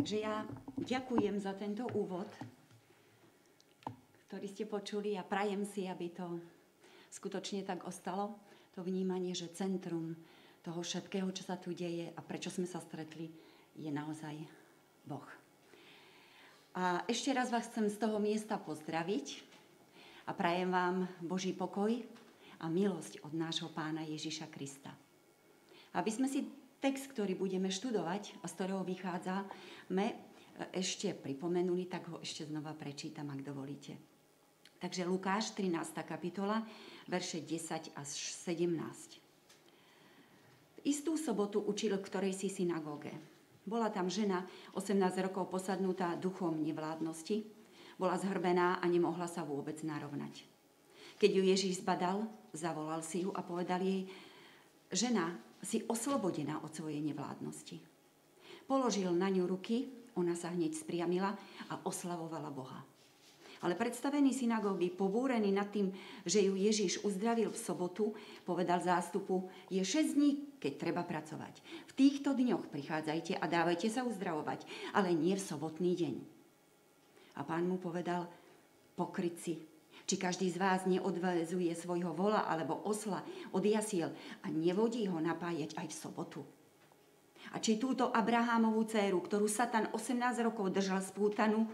Takže ja ďakujem za tento úvod, ktorý ste počuli a prajem si, aby to skutočne tak ostalo, to vnímanie, že centrum toho všetkého, čo sa tu deje a prečo sme sa stretli, je naozaj Boh. A ešte raz vás chcem z toho miesta pozdraviť a prajem vám Boží pokoj a milosť od nášho pána Ježiša Krista. Aby sme si text, ktorý budeme študovať a z ktorého vychádzame, ešte pripomenuli, tak ho ešte znova prečítam, ak dovolíte. Takže Lukáš, 13. kapitola, verše 10 až 17. V istú sobotu učil v ktorej si synagóge. Bola tam žena, 18 rokov posadnutá duchom nevládnosti. Bola zhrbená a nemohla sa vôbec narovnať. Keď ju Ježíš zbadal, zavolal si ju a povedal jej, žena, si oslobodená od svojej nevládnosti. Položil na ňu ruky, ona sa hneď spriamila a oslavovala Boha. Ale predstavený synagógy, pobúrený nad tým, že ju Ježiš uzdravil v sobotu, povedal zástupu, je 6 dní, keď treba pracovať. V týchto dňoch prichádzajte a dávajte sa uzdravovať, ale nie v sobotný deň. A pán mu povedal, pokryci, či každý z vás neodvezuje svojho vola alebo osla od jasiel a nevodí ho napájať aj v sobotu. A či túto Abrahámovú dceru, ktorú Satan 18 rokov držal spútanu,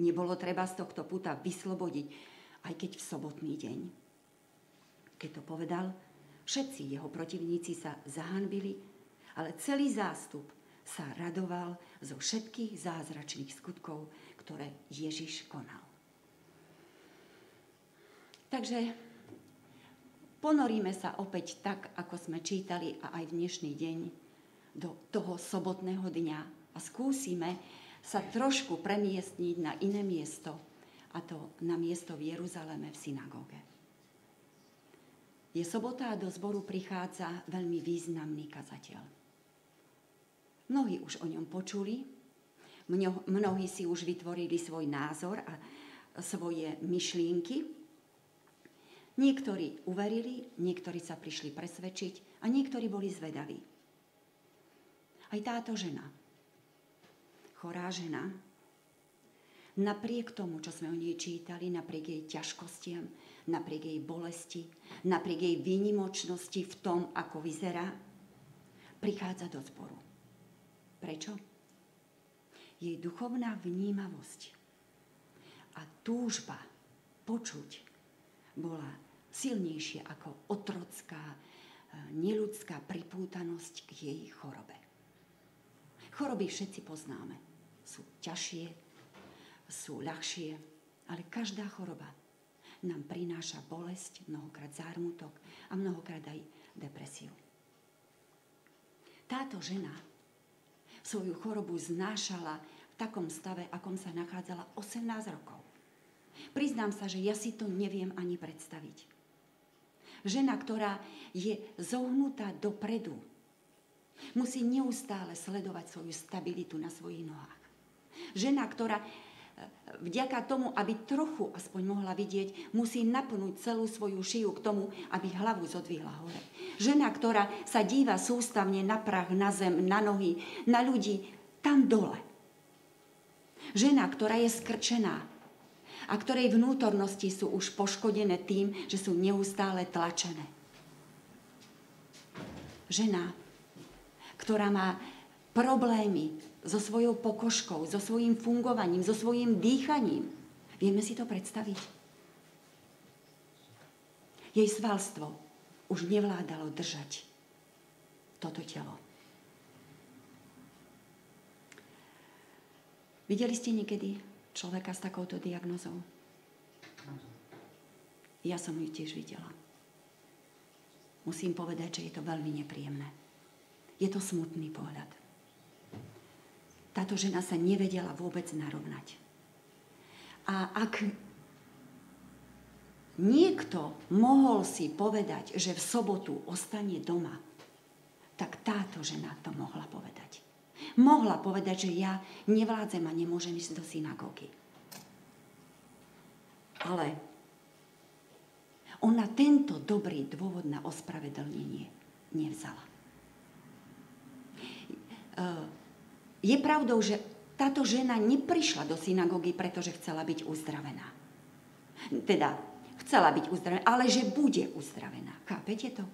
nebolo treba z tohto puta vyslobodiť, aj keď v sobotný deň. Keď to povedal, všetci jeho protivníci sa zahanbili, ale celý zástup sa radoval zo všetkých zázračných skutkov, ktoré Ježiš konal. Takže ponoríme sa opäť tak, ako sme čítali a aj dnešný deň do toho sobotného dňa a skúsime sa trošku premiestniť na iné miesto, a to na miesto v Jeruzaleme v synagóge. Je sobota a do zboru prichádza veľmi významný kazateľ. Mnohí už o ňom počuli, mnohí si už vytvorili svoj názor a svoje myšlienky. Niektorí uverili, niektorí sa prišli presvedčiť a niektorí boli zvedaví. Aj táto žena chorá žena, napriek tomu, čo sme o nej čítali, napriek jej ťažkostiam, napriek jej bolesti, napriek jej výnimočnosti v tom, ako vyzerá, prichádza do zboru. Prečo? Jej duchovná vnímavosť a túžba počuť bola silnejšia ako otrocká, e, neludská pripútanosť k jej chorobe. Choroby všetci poznáme sú ťažšie, sú ľahšie, ale každá choroba nám prináša bolesť, mnohokrát zármutok a mnohokrát aj depresiu. Táto žena svoju chorobu znášala v takom stave, akom sa nachádzala 18 rokov. Priznám sa, že ja si to neviem ani predstaviť. Žena, ktorá je zohnutá dopredu, musí neustále sledovať svoju stabilitu na svojich nohách. Žena, ktorá e, vďaka tomu, aby trochu aspoň mohla vidieť, musí napnúť celú svoju šiju k tomu, aby hlavu zodvihla hore. Žena, ktorá sa díva sústavne na prach, na zem, na nohy, na ľudí, tam dole. Žena, ktorá je skrčená a ktorej vnútornosti sú už poškodené tým, že sú neustále tlačené. Žena, ktorá má problémy so svojou pokožkou, so svojím fungovaním, so svojím dýchaním. Vieme si to predstaviť? Jej svalstvo už nevládalo držať toto telo. Videli ste niekedy človeka s takouto diagnozou? Ja som ju tiež videla. Musím povedať, že je to veľmi nepríjemné. Je to smutný pohľad táto žena sa nevedela vôbec narovnať. A ak niekto mohol si povedať, že v sobotu ostane doma, tak táto žena to mohla povedať. Mohla povedať, že ja nevládzem a nemôžem ísť do synagógy. Ale ona tento dobrý dôvod na ospravedlnenie nevzala. E, je pravdou, že táto žena neprišla do synagógy, pretože chcela byť uzdravená. Teda, chcela byť uzdravená, ale že bude uzdravená. Chápete to?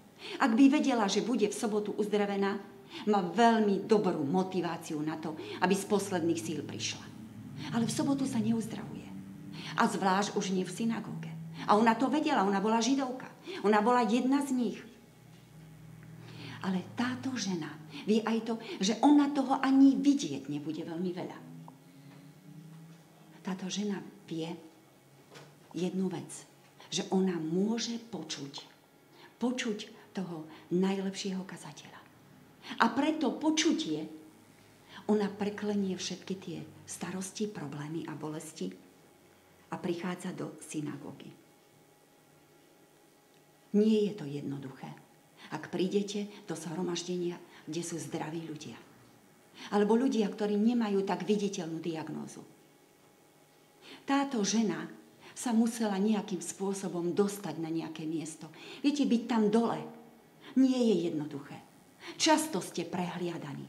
Ak by vedela, že bude v sobotu uzdravená, má veľmi dobrú motiváciu na to, aby z posledných síl prišla. Ale v sobotu sa neuzdravuje. A zvlášť už nie v synagóge. A ona to vedela, ona bola židovka. Ona bola jedna z nich. Ale táto žena vie aj to, že ona toho ani vidieť nebude veľmi veľa. Táto žena vie jednu vec, že ona môže počuť. Počuť toho najlepšieho kazateľa. A preto počutie, ona preklenie všetky tie starosti, problémy a bolesti a prichádza do synagógy. Nie je to jednoduché. Ak prídete do zhromaždenia, kde sú zdraví ľudia. Alebo ľudia, ktorí nemajú tak viditeľnú diagnózu. Táto žena sa musela nejakým spôsobom dostať na nejaké miesto. Viete, byť tam dole nie je jednoduché. Často ste prehliadaní.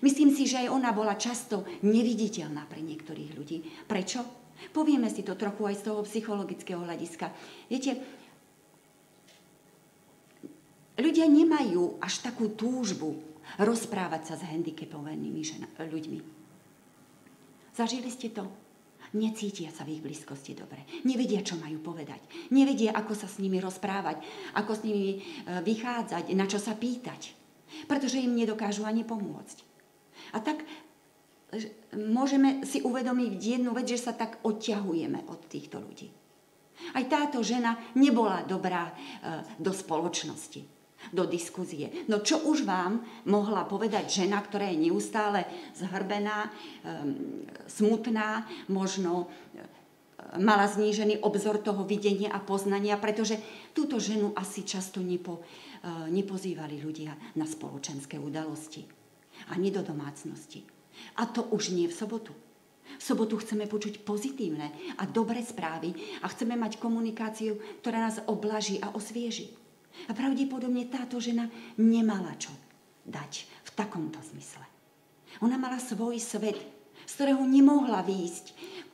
Myslím si, že aj ona bola často neviditeľná pre niektorých ľudí. Prečo? Povieme si to trochu aj z toho psychologického hľadiska. Viete, ľudia nemajú až takú túžbu rozprávať sa s handicapovanými ľuďmi. Zažili ste to? Necítia sa v ich blízkosti dobre. Nevedia, čo majú povedať. Nevedia, ako sa s nimi rozprávať, ako s nimi e, vychádzať, na čo sa pýtať. Pretože im nedokážu ani pomôcť. A tak môžeme si uvedomiť jednu vec, že sa tak odťahujeme od týchto ľudí. Aj táto žena nebola dobrá e, do spoločnosti do diskuzie. No čo už vám mohla povedať žena, ktorá je neustále zhrbená, smutná, možno mala znížený obzor toho videnia a poznania, pretože túto ženu asi často nepo, e, nepozývali ľudia na spoločenské udalosti. Ani do domácnosti. A to už nie v sobotu. V sobotu chceme počuť pozitívne a dobré správy a chceme mať komunikáciu, ktorá nás oblaží a osvieži. A pravdepodobne táto žena nemala čo dať v takomto zmysle. Ona mala svoj svet, z ktorého nemohla výjsť,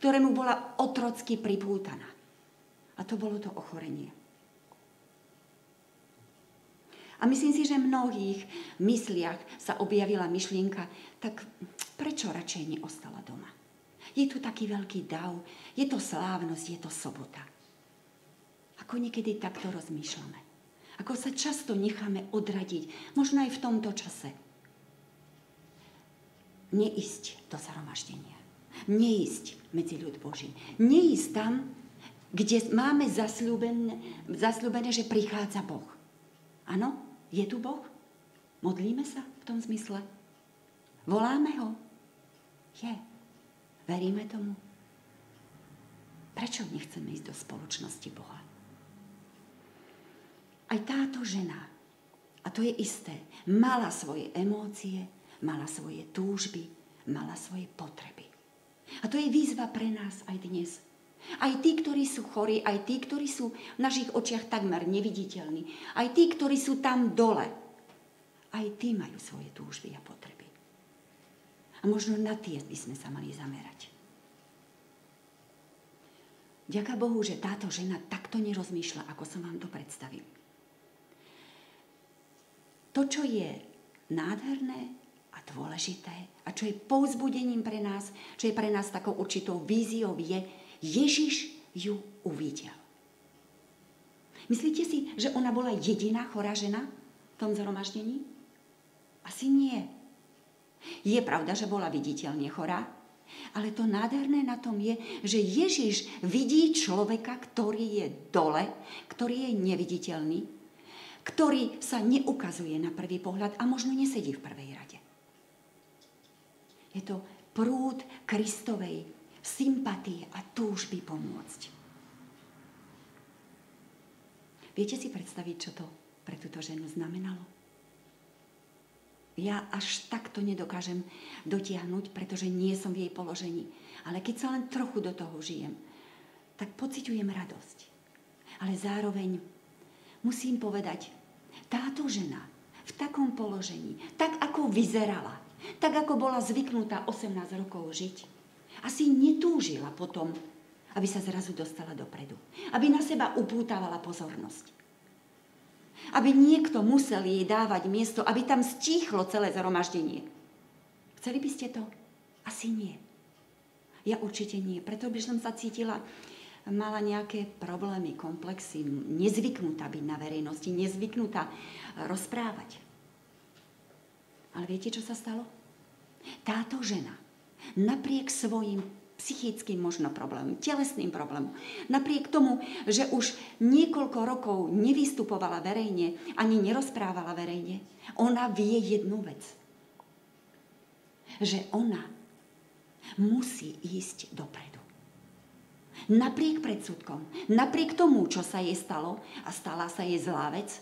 ktorému bola otrocky pripútaná. A to bolo to ochorenie. A myslím si, že v mnohých mysliach sa objavila myšlienka, tak prečo radšej neostala doma? Je tu taký veľký dav, je to slávnosť, je to sobota. Ako niekedy takto rozmýšľame. Ako sa často necháme odradiť, možno aj v tomto čase. Neísť do zhromaždenia. Neísť medzi ľud Boží. Neísť tam, kde máme zasľúbené, zasľúbené, že prichádza Boh. Áno, je tu Boh? Modlíme sa v tom zmysle? Voláme ho? Je. Veríme tomu? Prečo nechceme ísť do spoločnosti Boha? Aj táto žena, a to je isté, mala svoje emócie, mala svoje túžby, mala svoje potreby. A to je výzva pre nás aj dnes. Aj tí, ktorí sú chorí, aj tí, ktorí sú v našich očiach takmer neviditeľní, aj tí, ktorí sú tam dole, aj tí majú svoje túžby a potreby. A možno na tie by sme sa mali zamerať. Ďaká Bohu, že táto žena takto nerozmýšľa, ako som vám to predstavil. To, čo je nádherné dôležité a čo je povzbudením pre nás, čo je pre nás takou určitou víziou, je, Ježiš ju uvidel. Myslíte si, že ona bola jediná chorá žena v tom zhromaždení? Asi nie. Je pravda, že bola viditeľne chorá, ale to nádherné na tom je, že Ježiš vidí človeka, ktorý je dole, ktorý je neviditeľný, ktorý sa neukazuje na prvý pohľad a možno nesedí v prvej rade. Je to prúd Kristovej sympatie a túžby pomôcť. Viete si predstaviť, čo to pre túto ženu znamenalo? Ja až takto nedokážem dotiahnuť, pretože nie som v jej položení. Ale keď sa len trochu do toho žijem, tak pociťujem radosť. Ale zároveň musím povedať, táto žena v takom položení, tak ako vyzerala, tak ako bola zvyknutá 18 rokov žiť, asi netúžila potom, aby sa zrazu dostala dopredu. Aby na seba upútavala pozornosť. Aby niekto musel jej dávať miesto, aby tam stíchlo celé zhromaždenie. Chceli by ste to? Asi nie. Ja určite nie. Preto by som sa cítila, mala nejaké problémy, komplexy, nezvyknutá byť na verejnosti, nezvyknutá rozprávať. Ale viete, čo sa stalo? Táto žena napriek svojim psychickým možno problémom, telesným problémom. Napriek tomu, že už niekoľko rokov nevystupovala verejne, ani nerozprávala verejne, ona vie jednu vec. Že ona musí ísť dopredu. Napriek predsudkom, napriek tomu, čo sa jej stalo a stala sa jej zlá vec,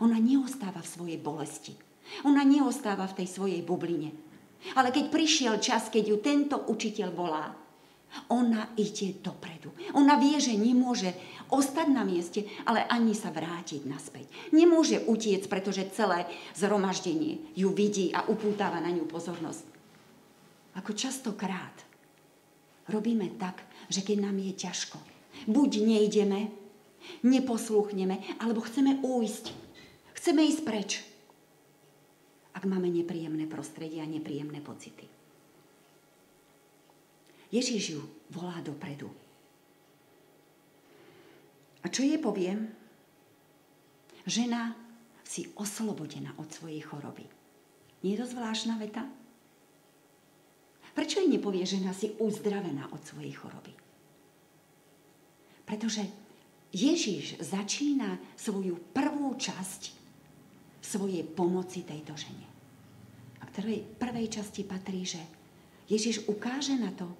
ona neostáva v svojej bolesti. Ona neostáva v tej svojej bubline ale keď prišiel čas, keď ju tento učiteľ volá, ona ide dopredu. Ona vie, že nemôže ostať na mieste, ale ani sa vrátiť naspäť. Nemôže utiec, pretože celé zhromaždenie ju vidí a upútava na ňu pozornosť. Ako častokrát robíme tak, že keď nám je ťažko, buď nejdeme, neposluchneme, alebo chceme ujsť. Chceme ísť preč ak máme nepríjemné prostredie a nepríjemné pocity. Ježiš ju volá dopredu. A čo jej poviem? Žena si oslobodená od svojej choroby. Nie je to zvláštna veta? Prečo jej nepovie, žena si uzdravená od svojej choroby? Pretože Ježiš začína svoju prvú časť svojej pomoci tejto žene prvej, prvej časti patrí, že Ježiš ukáže na to,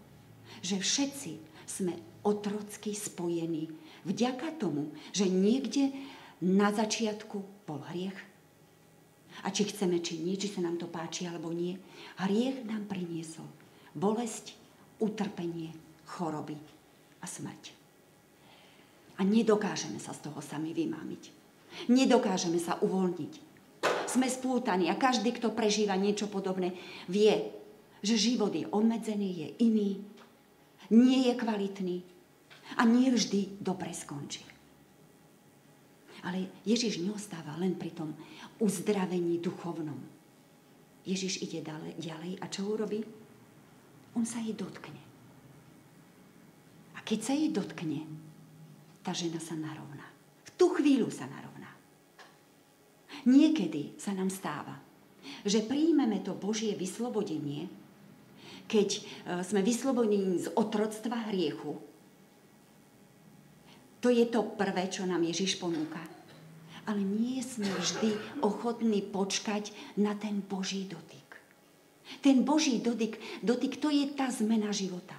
že všetci sme otrocky spojení vďaka tomu, že niekde na začiatku bol hriech. A či chceme, či nie, či sa nám to páči alebo nie, hriech nám priniesol bolesť, utrpenie, choroby a smrť. A nedokážeme sa z toho sami vymámiť. Nedokážeme sa uvoľniť sme spútaní a každý, kto prežíva niečo podobné, vie, že život je obmedzený, je iný, nie je kvalitný a nie vždy dobre skončí. Ale Ježiš neostáva len pri tom uzdravení duchovnom. Ježiš ide ďalej, a čo urobí? On sa jej dotkne. A keď sa jej dotkne, tá žena sa narovná. V tú chvíľu sa narovná. Niekedy sa nám stáva, že príjmeme to Božie vyslobodenie, keď e, sme vyslobodení z otroctva hriechu. To je to prvé, čo nám Ježiš ponúka. Ale nie sme vždy ochotní počkať na ten Boží dotyk. Ten Boží dotyk, dotyk, to je tá zmena života.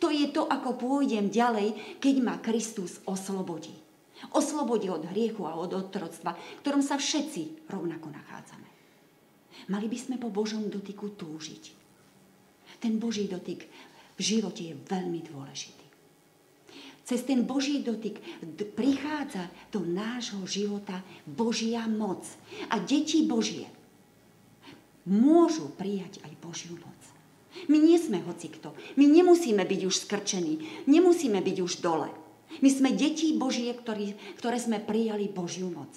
To je to, ako pôjdem ďalej, keď ma Kristus oslobodí. Oslobodí od hriechu a od otroctva, v ktorom sa všetci rovnako nachádzame. Mali by sme po Božom dotyku túžiť. Ten Boží dotyk v živote je veľmi dôležitý. Cez ten Boží dotyk prichádza do nášho života Božia moc. A deti Božie môžu prijať aj Božiu moc. My nie sme hocikto. My nemusíme byť už skrčení. Nemusíme byť už dole. My sme deti Božie, ktorý, ktoré sme prijali Božiu moc.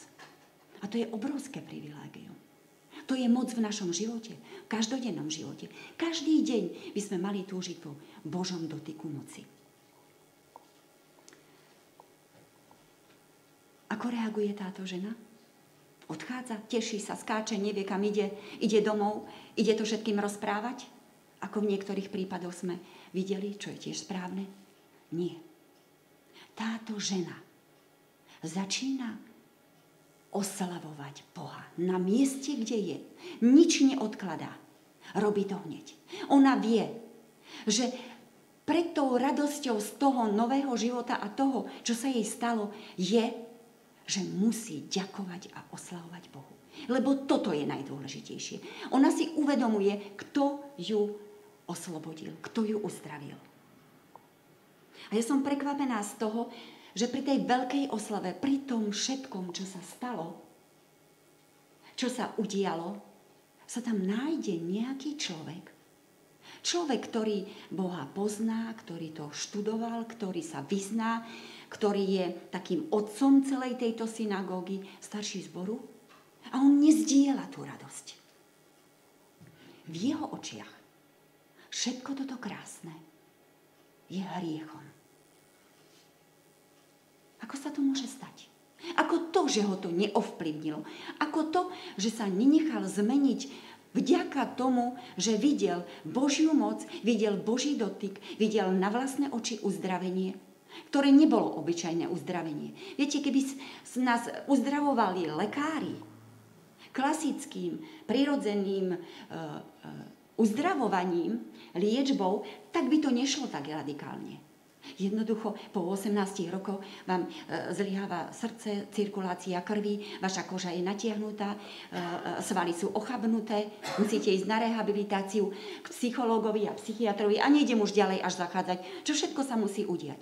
A to je obrovské privilégium. To je moc v našom živote, v každodennom živote. Každý deň by sme mali túžiť po Božom dotyku moci. Ako reaguje táto žena? Odchádza, teší sa, skáče, nevie, kam ide, ide domov, ide to všetkým rozprávať? Ako v niektorých prípadoch sme videli, čo je tiež správne? Nie táto žena začína oslavovať Boha na mieste, kde je. Nič neodkladá. Robí to hneď. Ona vie, že pred tou radosťou z toho nového života a toho, čo sa jej stalo, je, že musí ďakovať a oslavovať Bohu. Lebo toto je najdôležitejšie. Ona si uvedomuje, kto ju oslobodil, kto ju uzdravil. A ja som prekvapená z toho, že pri tej veľkej oslave, pri tom všetkom, čo sa stalo, čo sa udialo, sa tam nájde nejaký človek, Človek, ktorý Boha pozná, ktorý to študoval, ktorý sa vyzná, ktorý je takým otcom celej tejto synagógy, starší zboru. A on nezdiela tú radosť. V jeho očiach všetko toto krásne je hriechom. Ako sa to môže stať? Ako to, že ho to neovplyvnilo? Ako to, že sa nenechal zmeniť Vďaka tomu, že videl Božiu moc, videl Boží dotyk, videl na vlastné oči uzdravenie, ktoré nebolo obyčajné uzdravenie. Viete, keby nás uzdravovali lekári klasickým, prirodzeným uh, uh, uzdravovaním, liečbou, tak by to nešlo tak radikálne. Jednoducho po 18 rokoch vám e, zlyháva srdce, cirkulácia krvi, vaša koža je natiahnutá, e, e, svaly sú ochabnuté, musíte ísť na rehabilitáciu k psychológovi a psychiatrovi a nejdem už ďalej až zachádzať, čo všetko sa musí udiať.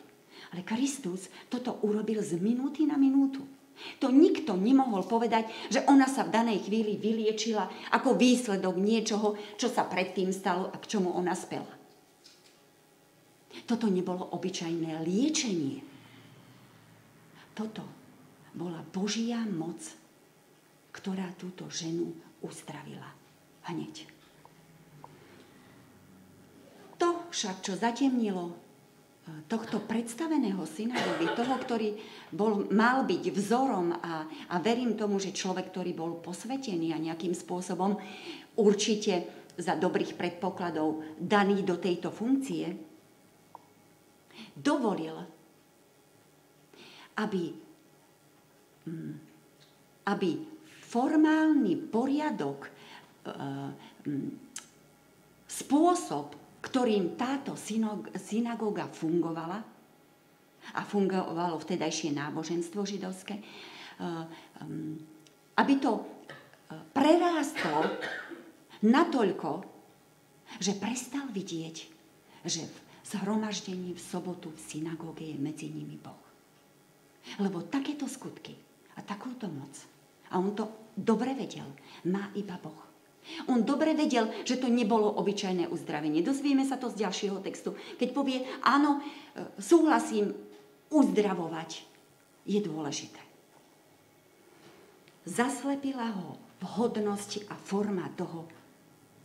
Ale Kristus toto urobil z minúty na minútu. To nikto nemohol povedať, že ona sa v danej chvíli vyliečila ako výsledok niečoho, čo sa predtým stalo a k čomu ona spela. Toto nebolo obyčajné liečenie. Toto bola Božia moc, ktorá túto ženu uzdravila. Hneď. To však, čo zatemnilo e, tohto predstaveného synagógy, toho, ktorý bol, mal byť vzorom a, a verím tomu, že človek, ktorý bol posvetený a nejakým spôsobom určite za dobrých predpokladov daný do tejto funkcie, dovolil, aby, mm, aby formálny poriadok, e, mm, spôsob, ktorým táto synagóga fungovala, a fungovalo vtedajšie náboženstvo židovské, e, mm, aby to e, prerástlo natoľko, že prestal vidieť, že zhromaždení v sobotu v synagóge je medzi nimi Boh. Lebo takéto skutky a takúto moc, a on to dobre vedel, má iba Boh. On dobre vedel, že to nebolo obyčajné uzdravenie. Dozvieme sa to z ďalšieho textu. Keď povie, áno, e, súhlasím, uzdravovať je dôležité. Zaslepila ho vhodnosť a forma toho,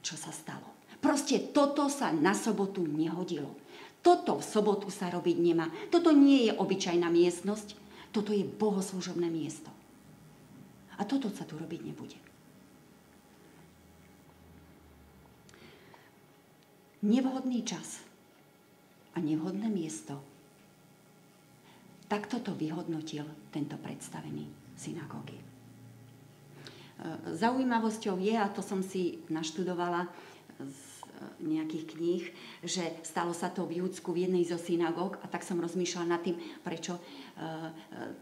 čo sa stalo. Proste toto sa na sobotu nehodilo. Toto v sobotu sa robiť nemá. Toto nie je obyčajná miestnosť, toto je bohoslužobné miesto. A toto sa tu robiť nebude. Nevhodný čas a nevhodné miesto. Takto to vyhodnotil tento predstavený synagógy. E, zaujímavosťou je, a to som si naštudovala z nejakých kníh, že stalo sa to v Júdsku v jednej zo synagóg a tak som rozmýšľala nad tým, prečo e, e,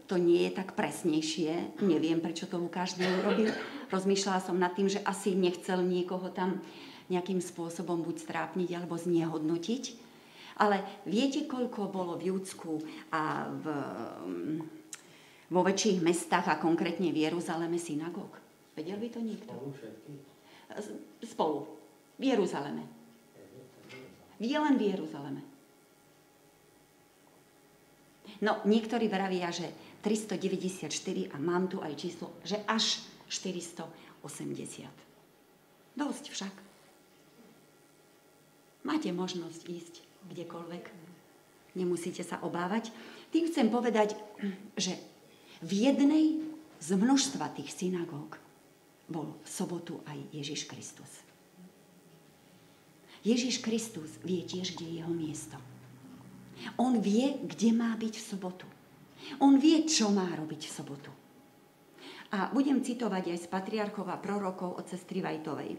to nie je tak presnejšie. Neviem, prečo to Lukáš neurobil. Rozmýšľala som nad tým, že asi nechcel niekoho tam nejakým spôsobom buď strápniť alebo znehodnotiť. Ale viete, koľko bolo v Júdsku a v, vo väčších mestách a konkrétne v Jeruzaleme synagóg? Vedel by to niekto? Spolu v Jeruzaleme. Je len v Jeruzaleme. No, niektorí vravia, že 394 a mám tu aj číslo, že až 480. Dosť však. Máte možnosť ísť kdekoľvek. Nemusíte sa obávať. Tým chcem povedať, že v jednej z množstva tých synagóg bol v sobotu aj Ježiš Kristus. Ježiš Kristus vie tiež, kde je jeho miesto. On vie, kde má byť v sobotu. On vie, čo má robiť v sobotu. A budem citovať aj z patriarchov a prorokov od sestry Vajtovej.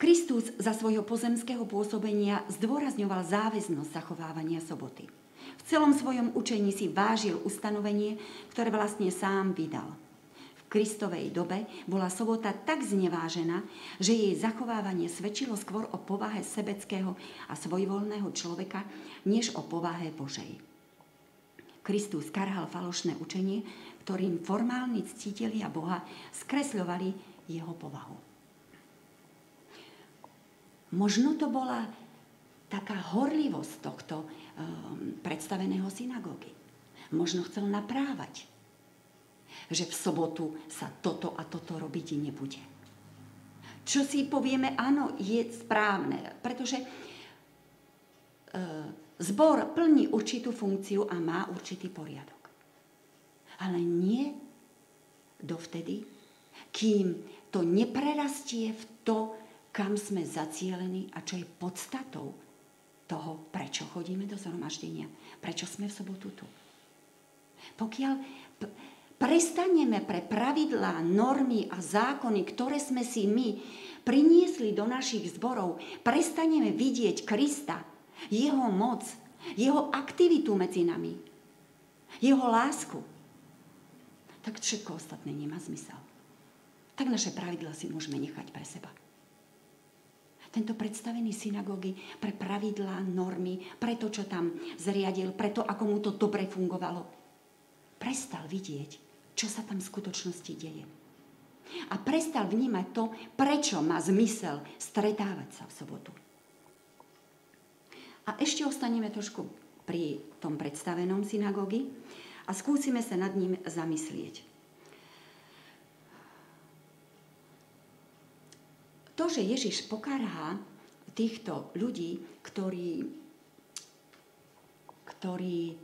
Kristus za svojho pozemského pôsobenia zdôrazňoval záväznosť zachovávania soboty. V celom svojom učení si vážil ustanovenie, ktoré vlastne sám vydal – Kristovej dobe bola sobota tak znevážená, že jej zachovávanie svedčilo skôr o povahe sebeckého a svojvoľného človeka, než o povahe Božej. Kristus karhal falošné učenie, ktorým formálni ctitelia Boha skresľovali jeho povahu. Možno to bola taká horlivosť tohto um, predstaveného synagógy. Možno chcel naprávať, že v sobotu sa toto a toto robiť nebude. Čo si povieme, áno, je správne, pretože e, zbor plní určitú funkciu a má určitý poriadok. Ale nie dovtedy, kým to neprerastie v to, kam sme zacielení a čo je podstatou toho, prečo chodíme do zhromaždenia, prečo sme v sobotu tu. Pokiaľ prestaneme pre pravidlá, normy a zákony, ktoré sme si my priniesli do našich zborov, prestaneme vidieť Krista, jeho moc, jeho aktivitu medzi nami, jeho lásku, tak všetko ostatné nemá zmysel. Tak naše pravidla si môžeme nechať pre seba tento predstavený synagógy pre pravidlá, normy, pre to, čo tam zriadil, pre to, ako mu to dobre fungovalo. Prestal vidieť, čo sa tam v skutočnosti deje. A prestal vnímať to, prečo má zmysel stretávať sa v sobotu. A ešte ostaneme trošku pri tom predstavenom synagógy a skúsime sa nad ním zamyslieť. To, že Ježiš pokarhá týchto ľudí, ktorí, ktorí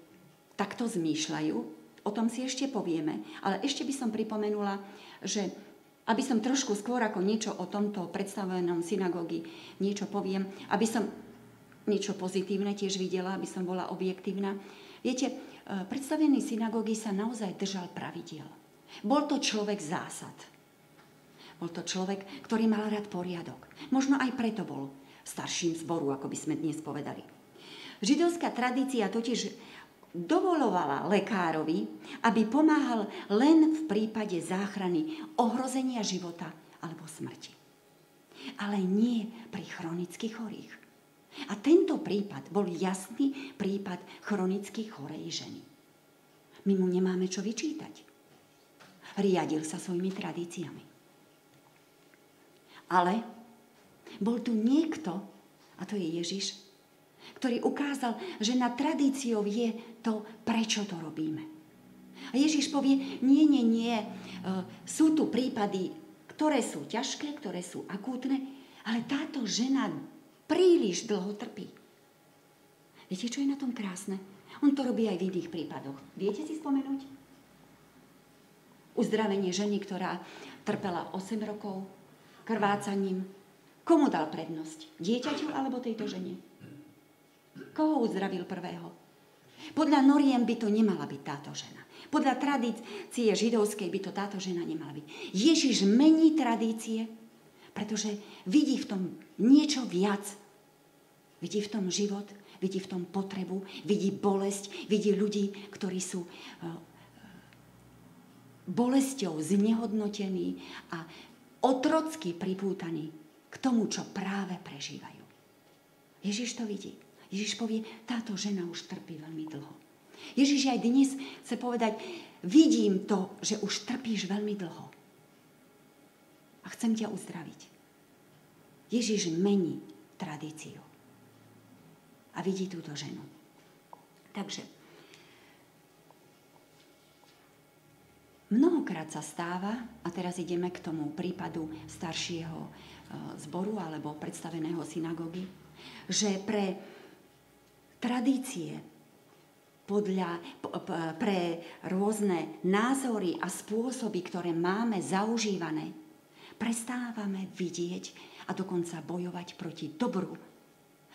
takto zmýšľajú, o tom si ešte povieme, ale ešte by som pripomenula, že aby som trošku skôr ako niečo o tomto predstavenom synagógi niečo poviem, aby som niečo pozitívne tiež videla, aby som bola objektívna. Viete, e, predstavený synagógy sa naozaj držal pravidiel. Bol to človek zásad. Bol to človek, ktorý mal rád poriadok. Možno aj preto bol starším zboru, ako by sme dnes povedali. Židovská tradícia totiž dovolovala lekárovi, aby pomáhal len v prípade záchrany ohrozenia života alebo smrti. Ale nie pri chronických chorých. A tento prípad bol jasný prípad chronicky chorej ženy. My mu nemáme čo vyčítať. Riadil sa svojimi tradíciami. Ale bol tu niekto, a to je Ježiš, ktorý ukázal, že na tradíciou je to, prečo to robíme. A Ježiš povie, nie, nie, nie, e, sú tu prípady, ktoré sú ťažké, ktoré sú akútne, ale táto žena príliš dlho trpí. Viete, čo je na tom krásne? On to robí aj v iných prípadoch. Viete si spomenúť? Uzdravenie ženy, ktorá trpela 8 rokov, krvácaním. Komu dal prednosť? Dieťaťu alebo tejto žene? Koho uzdravil prvého? Podľa noriem by to nemala byť táto žena. Podľa tradície židovskej by to táto žena nemala byť. Ježiš mení tradície, pretože vidí v tom niečo viac. Vidí v tom život, vidí v tom potrebu, vidí bolesť, vidí ľudí, ktorí sú eh, bolesťou znehodnotení a otrocky pripútaní k tomu, čo práve prežívajú. Ježiš to vidí. Ježiš povie, táto žena už trpí veľmi dlho. Ježiš aj dnes chce povedať, vidím to, že už trpíš veľmi dlho. A chcem ťa uzdraviť. Ježiš mení tradíciu. A vidí túto ženu. Takže Mnohokrát sa stáva, a teraz ideme k tomu prípadu staršieho e, zboru alebo predstaveného synagógy, že pre tradície, podľa, pre rôzne názory a spôsoby, ktoré máme zaužívané, prestávame vidieť a dokonca bojovať proti dobru,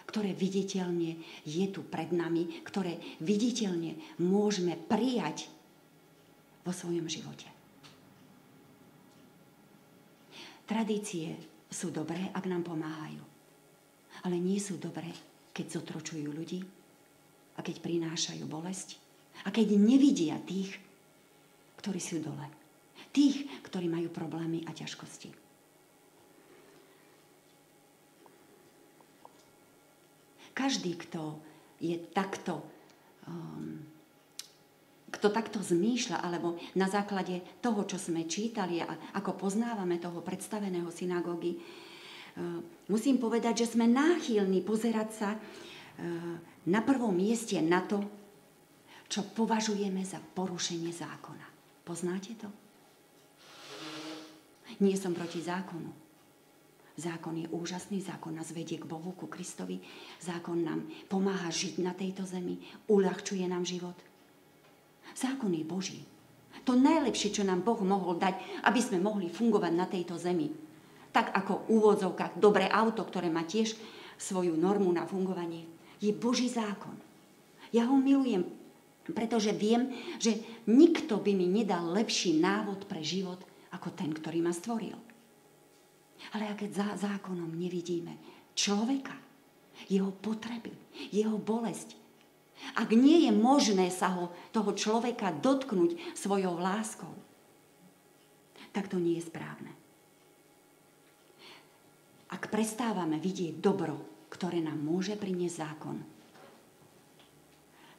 ktoré viditeľne je tu pred nami, ktoré viditeľne môžeme prijať vo svojom živote. Tradície sú dobré, ak nám pomáhajú. Ale nie sú dobré, keď zotročujú ľudí a keď prinášajú bolesť a keď nevidia tých, ktorí sú dole. Tých, ktorí majú problémy a ťažkosti. Každý, kto je takto um, kto takto zmýšľa, alebo na základe toho, čo sme čítali a ako poznávame toho predstaveného synagógy, musím povedať, že sme náchylní pozerať sa e, na prvom mieste na to, čo považujeme za porušenie zákona. Poznáte to? Nie som proti zákonu. Zákon je úžasný, zákon nás vedie k Bohu, ku Kristovi. Zákon nám pomáha žiť na tejto zemi, uľahčuje nám život. Zákon je Boží. To najlepšie, čo nám Boh mohol dať, aby sme mohli fungovať na tejto zemi. Tak ako v úvodzovkách dobré auto, ktoré má tiež svoju normu na fungovanie, je Boží zákon. Ja ho milujem, pretože viem, že nikto by mi nedal lepší návod pre život ako ten, ktorý ma stvoril. Ale a keď za zákonom nevidíme človeka, jeho potreby, jeho bolesť, ak nie je možné sa ho, toho človeka dotknúť svojou láskou, tak to nie je správne. Prestávame vidieť dobro, ktoré nám môže priniesť zákon,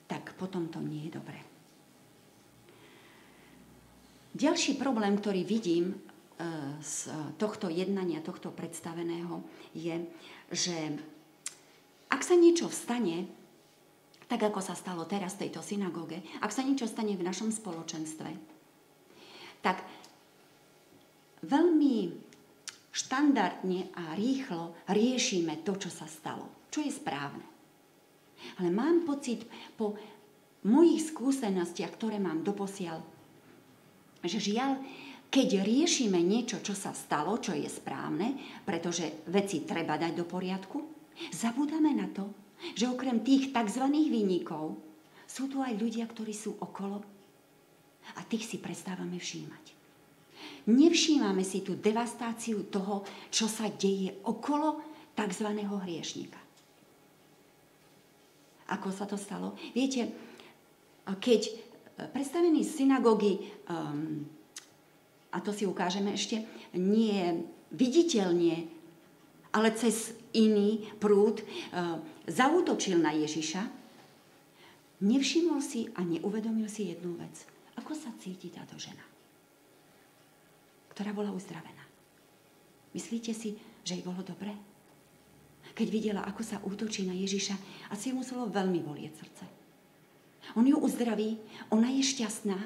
tak potom to nie je dobré. Ďalší problém, ktorý vidím z tohto jednania, tohto predstaveného je, že ak sa niečo vstane, tak ako sa stalo teraz v tejto synagóge, ak sa niečo stane v našom spoločenstve, tak veľmi štandardne a rýchlo riešime to, čo sa stalo, čo je správne. Ale mám pocit po mojich skúsenostiach, ktoré mám doposiaľ, že žiaľ, keď riešime niečo, čo sa stalo, čo je správne, pretože veci treba dať do poriadku, zabudáme na to, že okrem tých tzv. výnikov sú tu aj ľudia, ktorí sú okolo a tých si prestávame všímať. Nevšímame si tú devastáciu toho, čo sa deje okolo tzv. hriešnika. Ako sa to stalo? Viete, keď predstavený z synagógy um, a to si ukážeme ešte, nie viditeľne, ale cez iný prúd e, zautočil na Ježiša, nevšimol si a neuvedomil si jednu vec. Ako sa cíti táto žena, ktorá bola uzdravená? Myslíte si, že jej bolo dobre? Keď videla, ako sa útočí na Ježiša, asi jej muselo veľmi bolieť srdce. On ju uzdraví, ona je šťastná.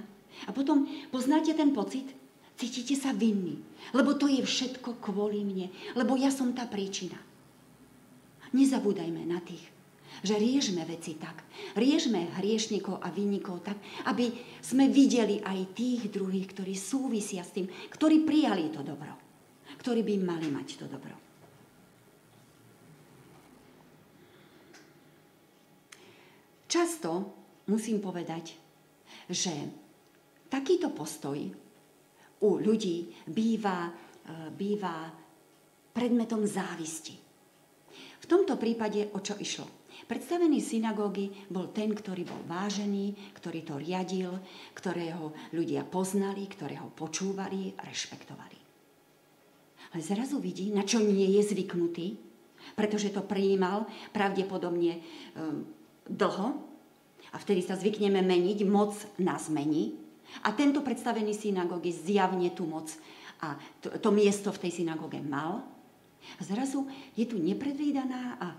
A potom poznáte ten pocit, Cítite sa vinní, lebo to je všetko kvôli mne, lebo ja som tá príčina. Nezabúdajme na tých, že riežme veci tak. Riežme hriešnikov a vinníkov tak, aby sme videli aj tých druhých, ktorí súvisia s tým, ktorí prijali to dobro, ktorí by mali mať to dobro. Často musím povedať, že takýto postoj u ľudí býva, e, býva predmetom závisti. V tomto prípade o čo išlo? Predstavený synagógy bol ten, ktorý bol vážený, ktorý to riadil, ktorého ľudia poznali, ktorého počúvali, rešpektovali. Ale zrazu vidí, na čo nie je zvyknutý, pretože to prijímal pravdepodobne um, dlho a vtedy sa zvykneme meniť, moc nás mení a tento predstavený synagógy zjavne tú moc a to, to miesto v tej synagóge mal. A zrazu je tu nepredvídaná a, e,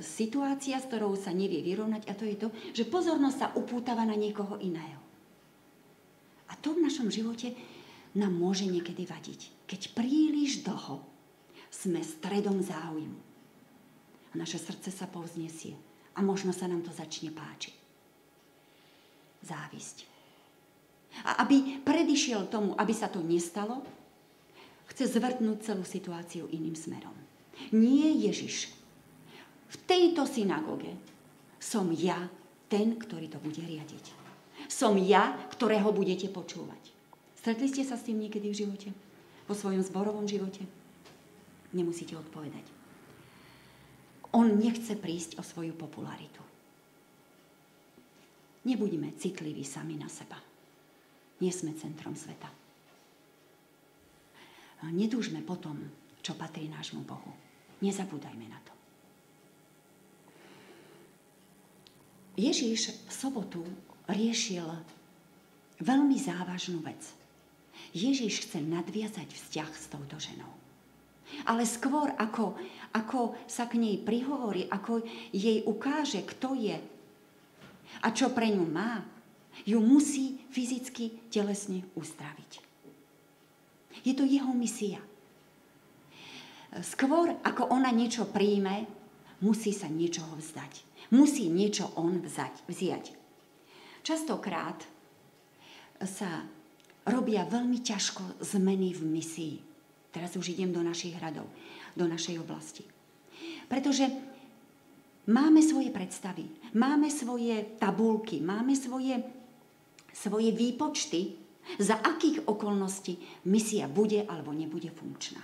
situácia, s ktorou sa nevie vyrovnať a to je to, že pozornosť sa upútava na niekoho iného. A to v našom živote nám môže niekedy vadiť. Keď príliš dlho sme stredom záujmu a naše srdce sa povznesie a možno sa nám to začne páčiť. Závisť. A aby predišiel tomu, aby sa to nestalo, chce zvrtnúť celú situáciu iným smerom. Nie Ježiš. V tejto synagóge som ja ten, ktorý to bude riadiť. Som ja, ktorého budete počúvať. Stretli ste sa s tým niekedy v živote? Vo svojom zborovom živote? Nemusíte odpovedať. On nechce prísť o svoju popularitu. Nebuďme citliví sami na seba. Nie sme centrom sveta. Nedúžme potom, čo patrí nášmu Bohu. Nezabúdajme na to. Ježíš v sobotu riešil veľmi závažnú vec. Ježíš chce nadviazať vzťah s touto ženou. Ale skôr ako, ako sa k nej prihovorí, ako jej ukáže, kto je a čo pre ňu má, ju musí fyzicky, telesne uzdraviť. Je to jeho misia. Skôr ako ona niečo príjme, musí sa niečoho vzdať. Musí niečo on vzať, vziať. Častokrát sa robia veľmi ťažko zmeny v misii. Teraz už idem do našich hradov, do našej oblasti. Pretože máme svoje predstavy, máme svoje tabulky, máme svoje, svoje výpočty, za akých okolností misia bude alebo nebude funkčná.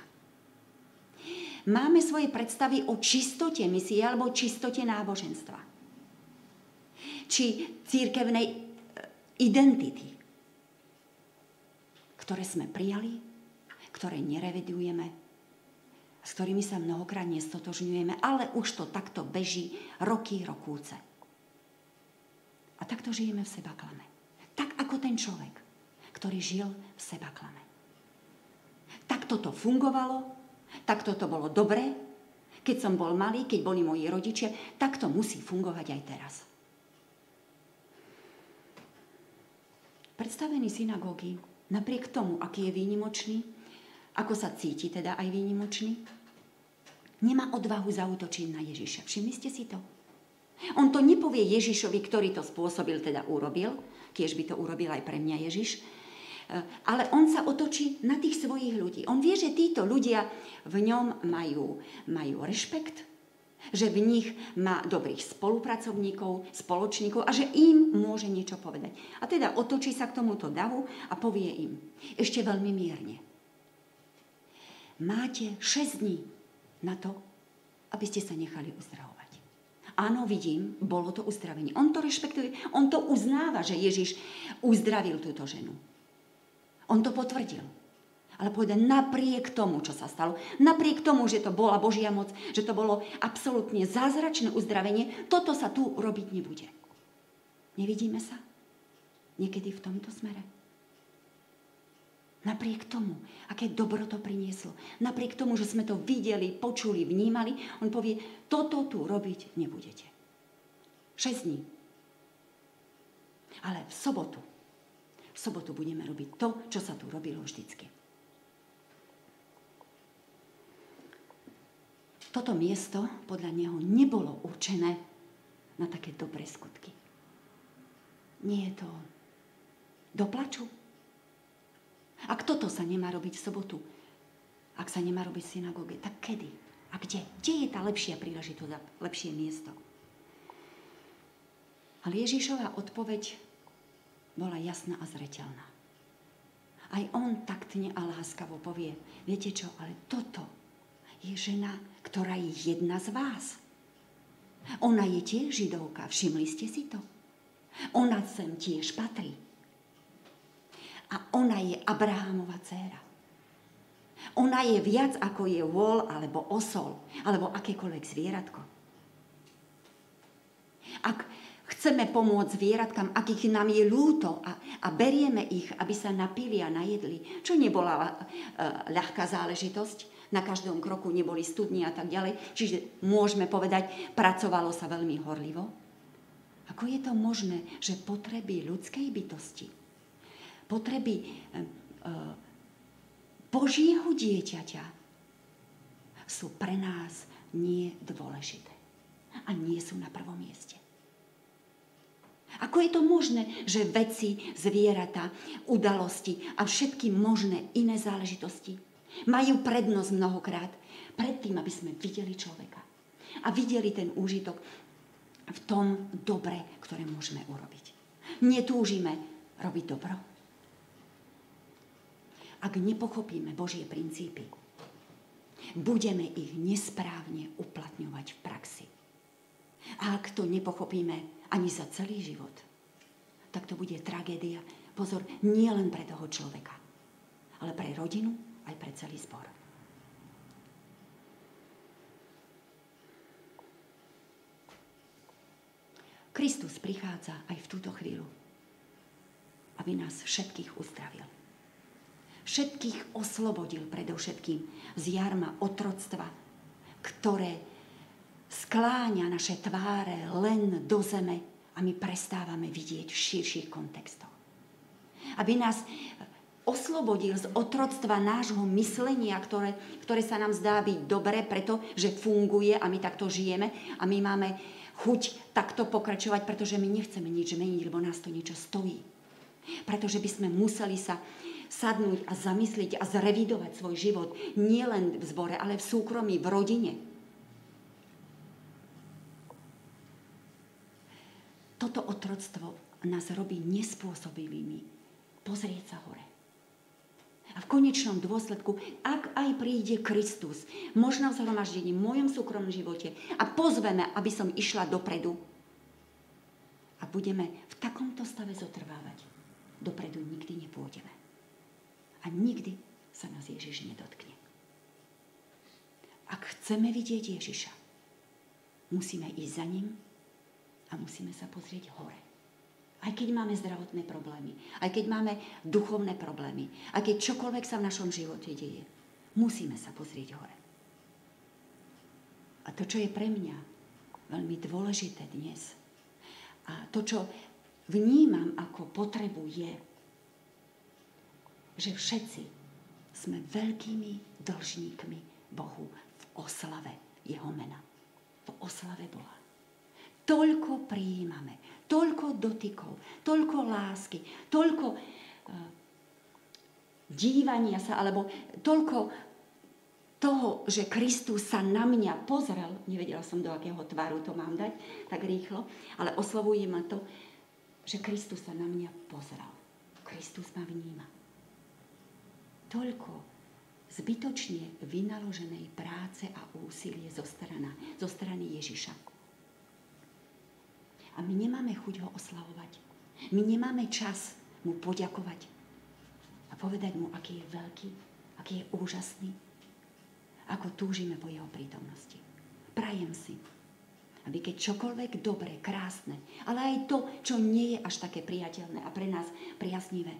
Máme svoje predstavy o čistote misie alebo čistote náboženstva. Či církevnej e, identity, ktoré sme prijali, ktoré nerevidujeme, s ktorými sa mnohokrát nestotožňujeme, ale už to takto beží roky, rokúce. A takto žijeme v seba klame. Tak ako ten človek, ktorý žil v seba klame. Takto to fungovalo, takto to bolo dobré, keď som bol malý, keď boli moji rodičia, tak to musí fungovať aj teraz. Predstavený synagógy, napriek tomu, aký je výnimočný, ako sa cíti teda aj výnimočný, nemá odvahu zautočiť na Ježiša. Všimli ste si to? On to nepovie Ježišovi, ktorý to spôsobil, teda urobil, kiež by to urobil aj pre mňa Ježiš, ale on sa otočí na tých svojich ľudí. On vie, že títo ľudia v ňom majú, majú rešpekt, že v nich má dobrých spolupracovníkov, spoločníkov a že im môže niečo povedať. A teda otočí sa k tomuto davu a povie im, ešte veľmi mierne. Máte 6 dní na to, aby ste sa nechali uzdravovať. Áno, vidím, bolo to uzdravenie. On to rešpektuje, on to uznáva, že Ježiš uzdravil túto ženu. On to potvrdil. Ale povedal, napriek tomu, čo sa stalo, napriek tomu, že to bola Božia moc, že to bolo absolútne zázračné uzdravenie, toto sa tu robiť nebude. Nevidíme sa? Niekedy v tomto smere? Napriek tomu, aké dobro to prinieslo, napriek tomu, že sme to videli, počuli, vnímali, on povie, toto tu robiť nebudete. 6 dní. Ale v sobotu sobotu budeme robiť to, čo sa tu robilo vždycky. Toto miesto podľa neho nebolo určené na také dobré skutky. Nie je to do plaču. Ak toto sa nemá robiť v sobotu, ak sa nemá robiť v synagóge, tak kedy? A kde? Kde je tá lepšia príležitosť lepšie miesto? Ale Ježišová odpoveď bola jasná a zreteľná. Aj on taktne a láskavo povie, viete čo, ale toto je žena, ktorá je jedna z vás. Ona je tiež židovka, všimli ste si to? Ona sem tiež patrí. A ona je Abrahamova dcéra. Ona je viac ako je vol alebo osol, alebo akékoľvek zvieratko. Ak Chceme pomôcť zvieratkám, akých nám je ľúto a, a berieme ich, aby sa napili a najedli. Čo nebola uh, ľahká záležitosť. Na každom kroku neboli studni a tak ďalej. Čiže môžeme povedať, pracovalo sa veľmi horlivo. Ako je to možné, že potreby ľudskej bytosti, potreby uh, uh, Božieho dieťaťa sú pre nás nie dôležité a nie sú na prvom mieste. Ako je to možné, že veci, zvieratá, udalosti a všetky možné iné záležitosti majú prednosť mnohokrát pred tým, aby sme videli človeka a videli ten úžitok v tom dobre, ktoré môžeme urobiť. Netúžime robiť dobro. Ak nepochopíme Božie princípy, budeme ich nesprávne uplatňovať v praxi. A ak to nepochopíme, ani za celý život, tak to bude tragédia. Pozor, nie len pre toho človeka, ale pre rodinu, aj pre celý zbor. Kristus prichádza aj v túto chvíľu, aby nás všetkých uzdravil. všetkých oslobodil predovšetkým z jarma otroctva, ktoré skláňa naše tváre len do zeme a my prestávame vidieť v širších kontextoch. Aby nás oslobodil z otroctva nášho myslenia, ktoré, ktoré sa nám zdá byť dobré, pretože funguje a my takto žijeme a my máme chuť takto pokračovať, pretože my nechceme nič meniť, lebo nás to niečo stojí. Pretože by sme museli sa sadnúť a zamyslieť a zrevidovať svoj život nielen v zbore, ale v súkromí, v rodine. Toto otroctvo nás robí nespôsobilými pozrieť sa hore. A v konečnom dôsledku, ak aj príde Kristus, možno v zhromaždení, v mojom súkromnom živote a pozveme, aby som išla dopredu a budeme v takomto stave zotrvávať, dopredu nikdy nepôjdeme. A nikdy sa nás Ježiš nedotkne. Ak chceme vidieť Ježiša, musíme ísť za ním a musíme sa pozrieť hore. Aj keď máme zdravotné problémy, aj keď máme duchovné problémy, aj keď čokoľvek sa v našom živote deje, musíme sa pozrieť hore. A to, čo je pre mňa veľmi dôležité dnes, a to, čo vnímam ako potrebu, je, že všetci sme veľkými dlžníkmi Bohu v oslave Jeho mena. V oslave Boha. Toľko prijímame, toľko dotykov, toľko lásky, toľko uh, dívania sa, alebo toľko toho, že Kristus sa na mňa pozrel, nevedela som, do akého tvaru to mám dať, tak rýchlo, ale oslovuje ma to, že Kristus sa na mňa pozrel. Kristus ma vníma. Toľko zbytočne vynaloženej práce a úsilie zo, strana, zo strany Ježiša a my nemáme chuť ho oslavovať. My nemáme čas mu poďakovať a povedať mu, aký je veľký, aký je úžasný, ako túžime po jeho prítomnosti. Prajem si, aby keď čokoľvek dobré, krásne, ale aj to, čo nie je až také priateľné a pre nás priaznivé,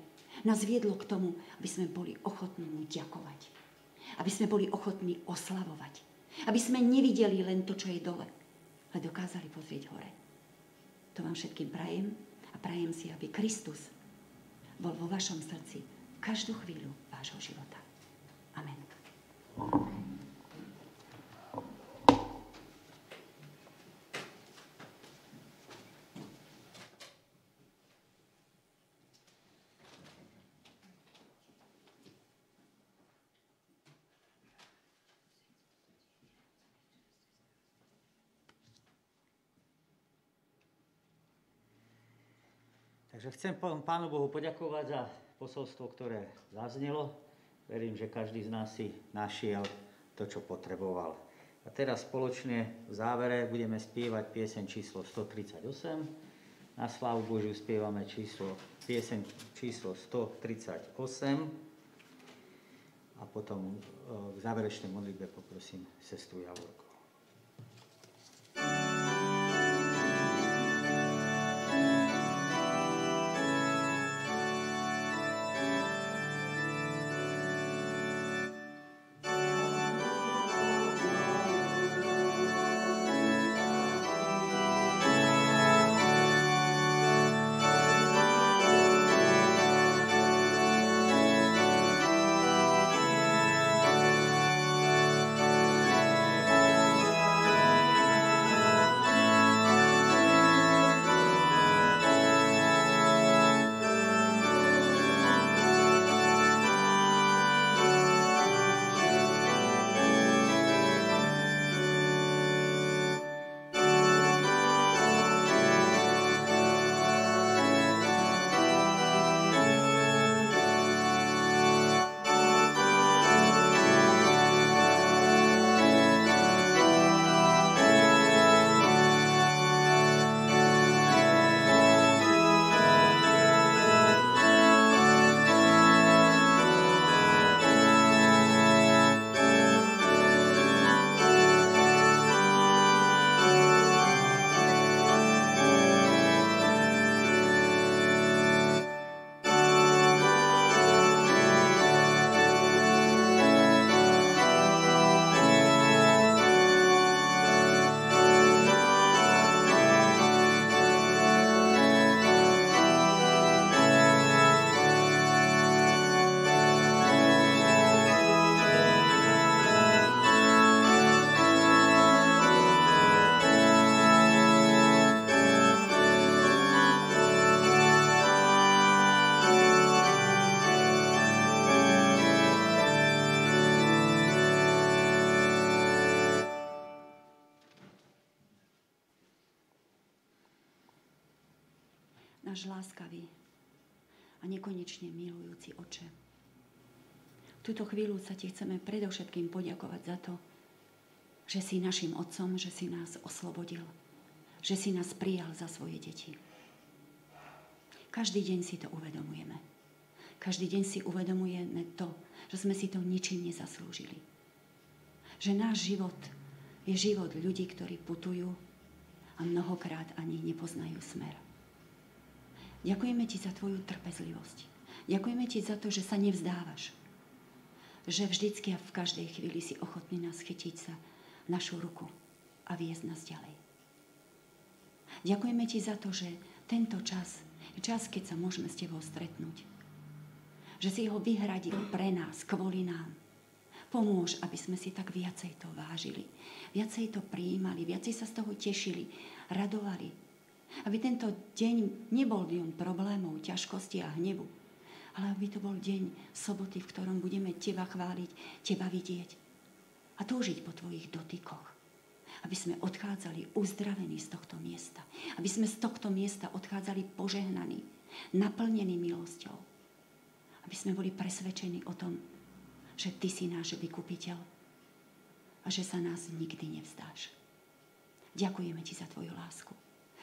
nás viedlo k tomu, aby sme boli ochotní mu ďakovať. Aby sme boli ochotní oslavovať. Aby sme nevideli len to, čo je dole, ale dokázali pozrieť hore. To vám všetkým prajem a prajem si, aby Kristus bol vo vašom srdci každú chvíľu vášho života. Amen. Takže chcem Pánu Bohu poďakovať za posolstvo, ktoré zaznelo. Verím, že každý z nás si našiel to, čo potreboval. A teraz spoločne v závere budeme spievať pieseň číslo 138. Na slávu Božiu spievame číslo, pieseň číslo 138 a potom v e, záverečnej modlitbe poprosím sestru Javorku. Náš láskavý a nekonečne milujúci oče. V túto chvíľu sa ti chceme predovšetkým poďakovať za to, že si našim otcom, že si nás oslobodil, že si nás prijal za svoje deti. Každý deň si to uvedomujeme. Každý deň si uvedomujeme to, že sme si to ničím nezaslúžili. Že náš život je život ľudí, ktorí putujú a mnohokrát ani nepoznajú smer. Ďakujeme ti za tvoju trpezlivosť. Ďakujeme ti za to, že sa nevzdávaš. Že vždycky a v každej chvíli si ochotný nás chytiť sa našu ruku a viesť nás ďalej. Ďakujeme ti za to, že tento čas čas, keď sa môžeme s Tebou stretnúť. Že si ho vyhradil pre nás, kvôli nám. Pomôž, aby sme si tak viacej to vážili. Viacej to prijímali, viacej sa z toho tešili, radovali. Aby tento deň nebol dňom problémov, ťažkosti a hnevu, ale aby to bol deň soboty, v ktorom budeme Teba chváliť, Teba vidieť a túžiť po Tvojich dotykoch aby sme odchádzali uzdravení z tohto miesta. Aby sme z tohto miesta odchádzali požehnaní, naplnení milosťou. Aby sme boli presvedčení o tom, že Ty si náš vykupiteľ a že sa nás nikdy nevzdáš. Ďakujeme Ti za Tvoju lásku.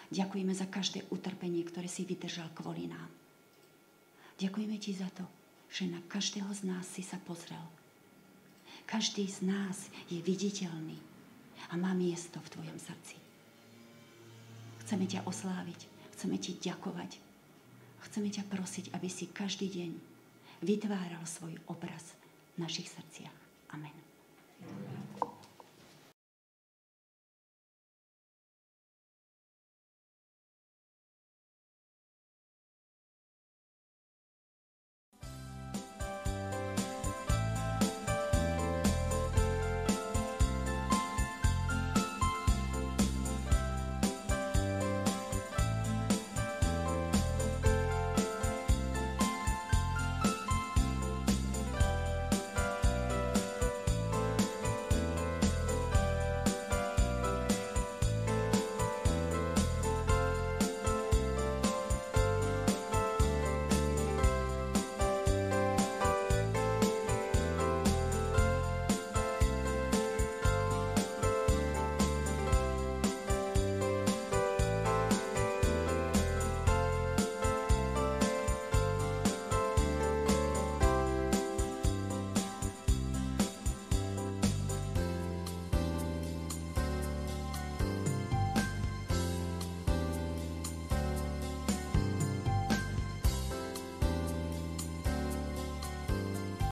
Ďakujeme za každé utrpenie, ktoré si vydržal kvôli nám. Ďakujeme Ti za to, že na každého z nás si sa pozrel. Každý z nás je viditeľný a má miesto v tvojom srdci. Chceme ťa osláviť, chceme ti ďakovať. Chceme ťa prosiť, aby si každý deň vytváral svoj obraz v našich srdciach. Amen. Amen.